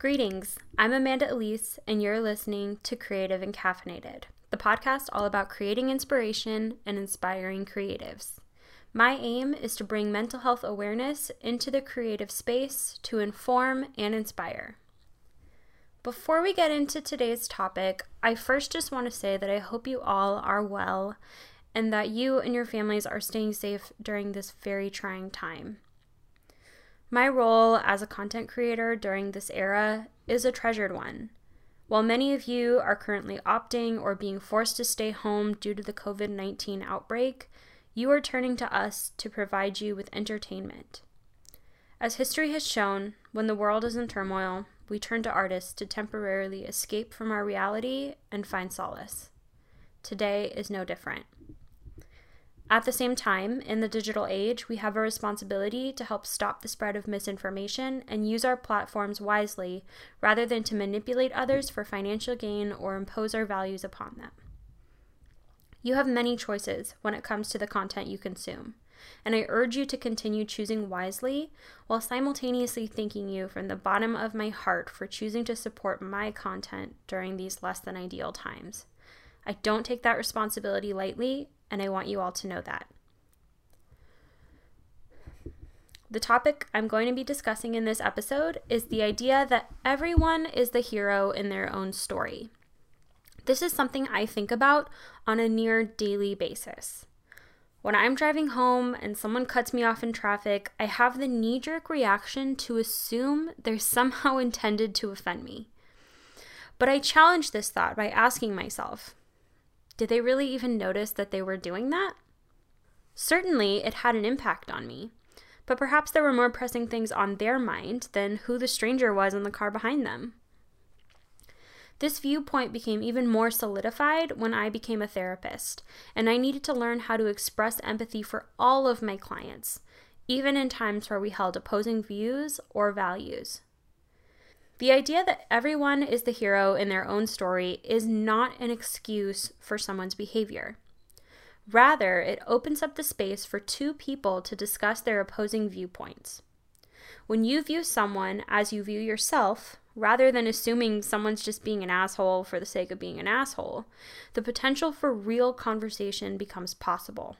Greetings, I'm Amanda Elise, and you're listening to Creative and Caffeinated, the podcast all about creating inspiration and inspiring creatives. My aim is to bring mental health awareness into the creative space to inform and inspire. Before we get into today's topic, I first just want to say that I hope you all are well and that you and your families are staying safe during this very trying time. My role as a content creator during this era is a treasured one. While many of you are currently opting or being forced to stay home due to the COVID 19 outbreak, you are turning to us to provide you with entertainment. As history has shown, when the world is in turmoil, we turn to artists to temporarily escape from our reality and find solace. Today is no different. At the same time, in the digital age, we have a responsibility to help stop the spread of misinformation and use our platforms wisely rather than to manipulate others for financial gain or impose our values upon them. You have many choices when it comes to the content you consume, and I urge you to continue choosing wisely while simultaneously thanking you from the bottom of my heart for choosing to support my content during these less than ideal times. I don't take that responsibility lightly, and I want you all to know that. The topic I'm going to be discussing in this episode is the idea that everyone is the hero in their own story. This is something I think about on a near daily basis. When I'm driving home and someone cuts me off in traffic, I have the knee jerk reaction to assume they're somehow intended to offend me. But I challenge this thought by asking myself did they really even notice that they were doing that? Certainly, it had an impact on me, but perhaps there were more pressing things on their mind than who the stranger was in the car behind them. This viewpoint became even more solidified when I became a therapist, and I needed to learn how to express empathy for all of my clients, even in times where we held opposing views or values. The idea that everyone is the hero in their own story is not an excuse for someone's behavior. Rather, it opens up the space for two people to discuss their opposing viewpoints. When you view someone as you view yourself, rather than assuming someone's just being an asshole for the sake of being an asshole, the potential for real conversation becomes possible.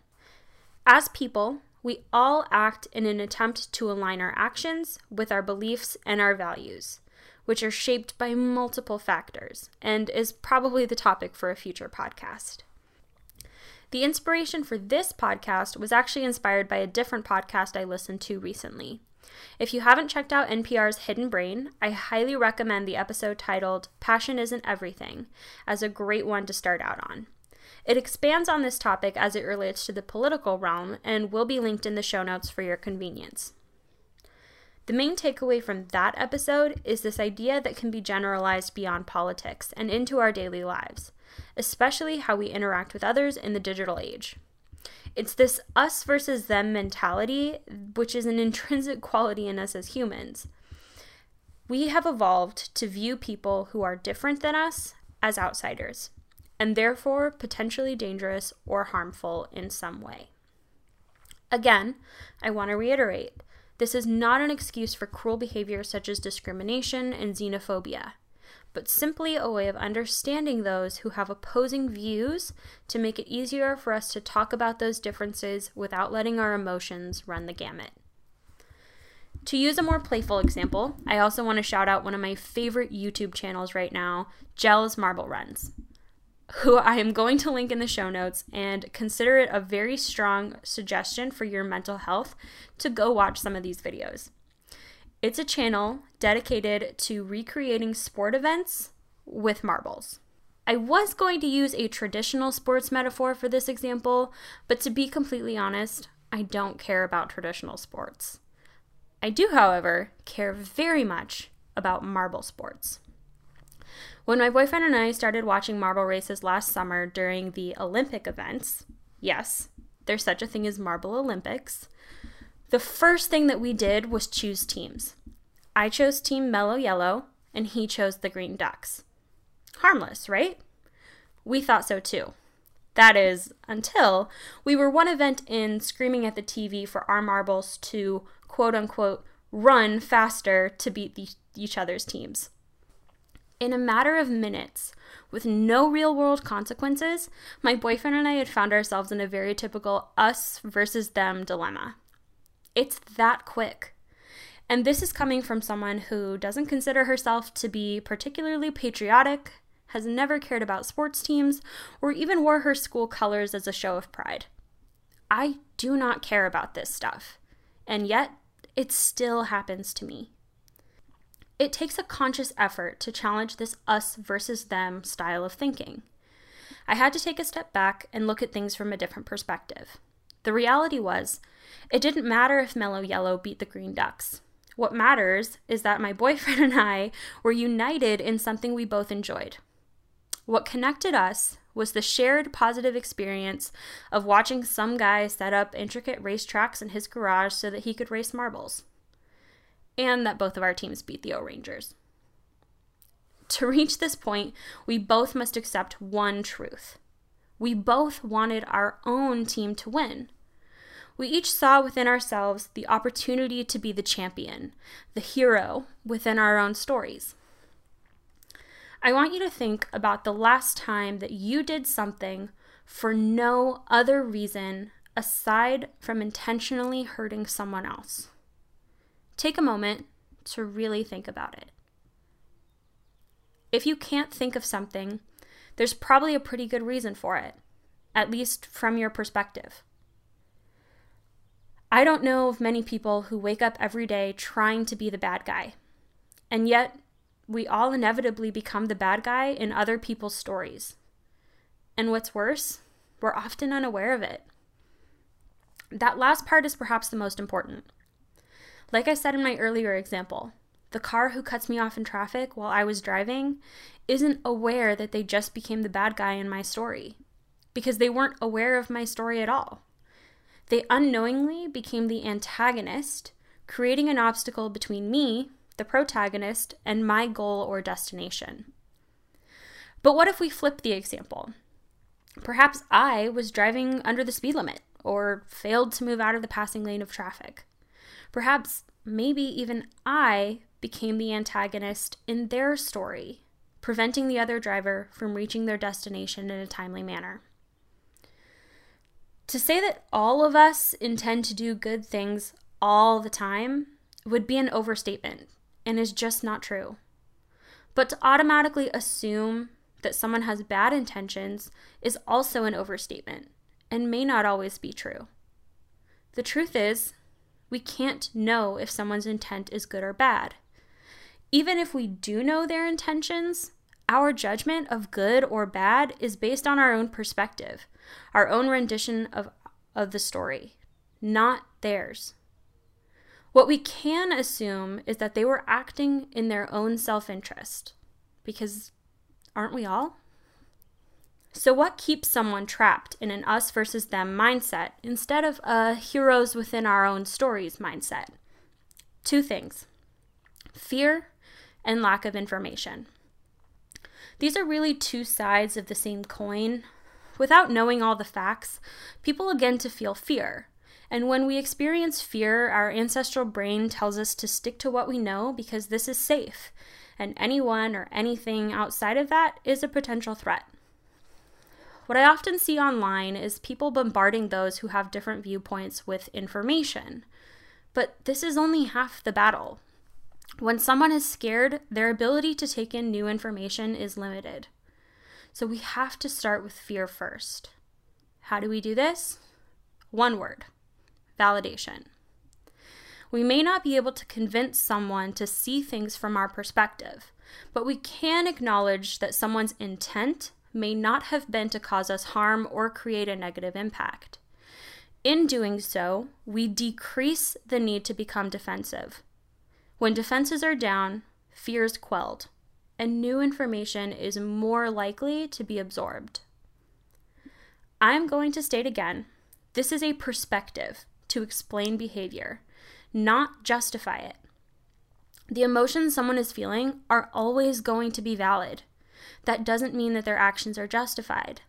As people, we all act in an attempt to align our actions with our beliefs and our values which are shaped by multiple factors and is probably the topic for a future podcast. The inspiration for this podcast was actually inspired by a different podcast I listened to recently. If you haven't checked out NPR's Hidden Brain, I highly recommend the episode titled Passion Isn't Everything as a great one to start out on. It expands on this topic as it relates to the political realm and will be linked in the show notes for your convenience. The main takeaway from that episode is this idea that can be generalized beyond politics and into our daily lives, especially how we interact with others in the digital age. It's this us versus them mentality, which is an intrinsic quality in us as humans. We have evolved to view people who are different than us as outsiders, and therefore potentially dangerous or harmful in some way. Again, I want to reiterate this is not an excuse for cruel behavior such as discrimination and xenophobia, but simply a way of understanding those who have opposing views to make it easier for us to talk about those differences without letting our emotions run the gamut. To use a more playful example, I also want to shout out one of my favorite YouTube channels right now, Jelle's Marble Runs who I am going to link in the show notes, and consider it a very strong suggestion for your mental health to go watch some of these videos. It's a channel dedicated to recreating sport events with marbles. I was going to use a traditional sports metaphor for this example, but to be completely honest, I don't care about traditional sports. I do, however, care very much about marble sports. When my boyfriend and I started watching marble races last summer during the Olympic events, yes, there's such a thing as Marble Olympics, the first thing that we did was choose teams. I chose Team Mellow Yellow, and he chose the Green Ducks. Harmless, right? We thought so too. That is, until we were one event in screaming at the TV for our marbles to quote unquote run faster to beat the, each other's teams. In a matter of minutes, with no real world consequences, my boyfriend and I had found ourselves in a very typical us versus them dilemma. It's that quick. And this is coming from someone who doesn't consider herself to be particularly patriotic, has never cared about sports teams, or even wore her school colors as a show of pride. I do not care about this stuff, and yet it still happens to me. It takes a conscious effort to challenge this us versus them style of thinking. I had to take a step back and look at things from a different perspective. The reality was, it didn't matter if Mellow Yellow beat the Green Ducks. What matters is that my boyfriend and I were united in something we both enjoyed. What connected us was the shared positive experience of watching some guy set up intricate racetracks in his garage so that he could race marbles and that both of our teams beat the O'rangers. To reach this point, we both must accept one truth. We both wanted our own team to win. We each saw within ourselves the opportunity to be the champion, the hero within our own stories. I want you to think about the last time that you did something for no other reason aside from intentionally hurting someone else. Take a moment to really think about it. If you can't think of something, there's probably a pretty good reason for it, at least from your perspective. I don't know of many people who wake up every day trying to be the bad guy. And yet, we all inevitably become the bad guy in other people's stories. And what's worse, we're often unaware of it. That last part is perhaps the most important. Like I said in my earlier example, the car who cuts me off in traffic while I was driving isn't aware that they just became the bad guy in my story because they weren't aware of my story at all. They unknowingly became the antagonist, creating an obstacle between me, the protagonist, and my goal or destination. But what if we flip the example? Perhaps I was driving under the speed limit or failed to move out of the passing lane of traffic. Perhaps, maybe even I became the antagonist in their story, preventing the other driver from reaching their destination in a timely manner. To say that all of us intend to do good things all the time would be an overstatement and is just not true. But to automatically assume that someone has bad intentions is also an overstatement and may not always be true. The truth is, we can't know if someone's intent is good or bad. Even if we do know their intentions, our judgment of good or bad is based on our own perspective, our own rendition of, of the story, not theirs. What we can assume is that they were acting in their own self interest, because aren't we all? So, what keeps someone trapped in an us versus them mindset instead of a heroes within our own stories mindset? Two things fear and lack of information. These are really two sides of the same coin. Without knowing all the facts, people begin to feel fear. And when we experience fear, our ancestral brain tells us to stick to what we know because this is safe, and anyone or anything outside of that is a potential threat. What I often see online is people bombarding those who have different viewpoints with information. But this is only half the battle. When someone is scared, their ability to take in new information is limited. So we have to start with fear first. How do we do this? One word validation. We may not be able to convince someone to see things from our perspective, but we can acknowledge that someone's intent may not have been to cause us harm or create a negative impact. In doing so, we decrease the need to become defensive. When defenses are down, fear is quelled, and new information is more likely to be absorbed. I'm going to state again this is a perspective to explain behavior, not justify it. The emotions someone is feeling are always going to be valid that doesn't mean that their actions are justified.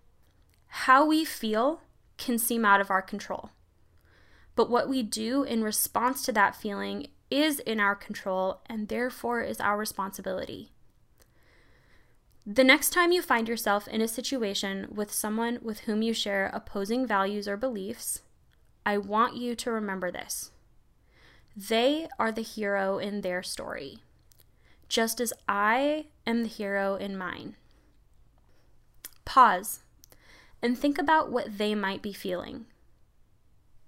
How we feel can seem out of our control. But what we do in response to that feeling is in our control and therefore is our responsibility. The next time you find yourself in a situation with someone with whom you share opposing values or beliefs, I want you to remember this. They are the hero in their story, just as I am the hero in mine. Pause and think about what they might be feeling.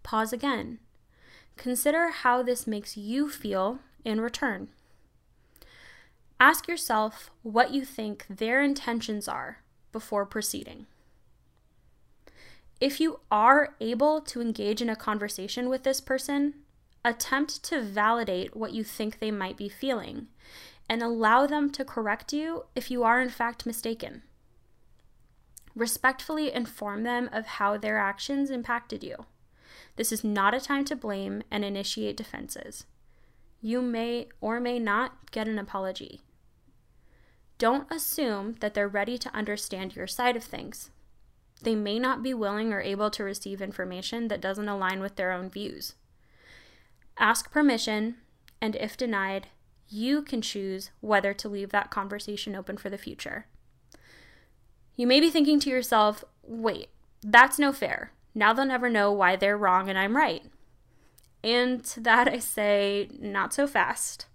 Pause again. Consider how this makes you feel in return. Ask yourself what you think their intentions are before proceeding. If you are able to engage in a conversation with this person, attempt to validate what you think they might be feeling and allow them to correct you if you are in fact mistaken. Respectfully inform them of how their actions impacted you. This is not a time to blame and initiate defenses. You may or may not get an apology. Don't assume that they're ready to understand your side of things. They may not be willing or able to receive information that doesn't align with their own views. Ask permission, and if denied, you can choose whether to leave that conversation open for the future. You may be thinking to yourself, wait, that's no fair. Now they'll never know why they're wrong and I'm right. And to that I say, not so fast.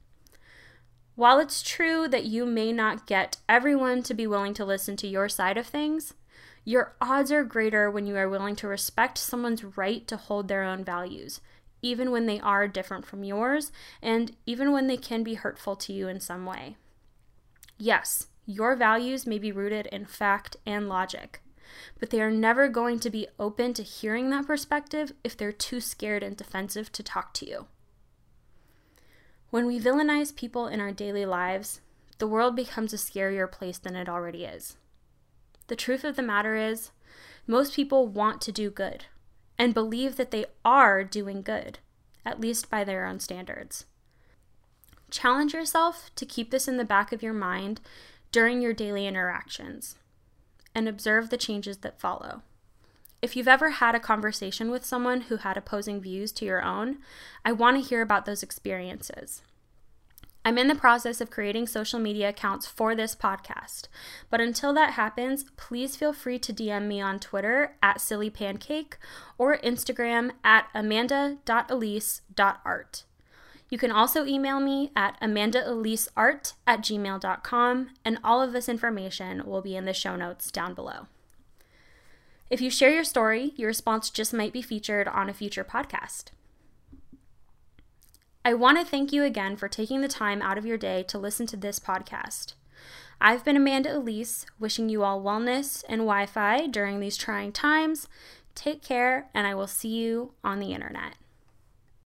While it's true that you may not get everyone to be willing to listen to your side of things, your odds are greater when you are willing to respect someone's right to hold their own values, even when they are different from yours, and even when they can be hurtful to you in some way. Yes, your values may be rooted in fact and logic, but they are never going to be open to hearing that perspective if they're too scared and defensive to talk to you. When we villainize people in our daily lives, the world becomes a scarier place than it already is. The truth of the matter is, most people want to do good and believe that they are doing good, at least by their own standards. Challenge yourself to keep this in the back of your mind during your daily interactions and observe the changes that follow. If you've ever had a conversation with someone who had opposing views to your own, I want to hear about those experiences. I'm in the process of creating social media accounts for this podcast, but until that happens, please feel free to DM me on Twitter at sillypancake or Instagram at amanda.elise.art. You can also email me at amandaeliseart at gmail.com, and all of this information will be in the show notes down below. If you share your story, your response just might be featured on a future podcast. I want to thank you again for taking the time out of your day to listen to this podcast. I've been Amanda Elise, wishing you all wellness and Wi Fi during these trying times. Take care, and I will see you on the internet.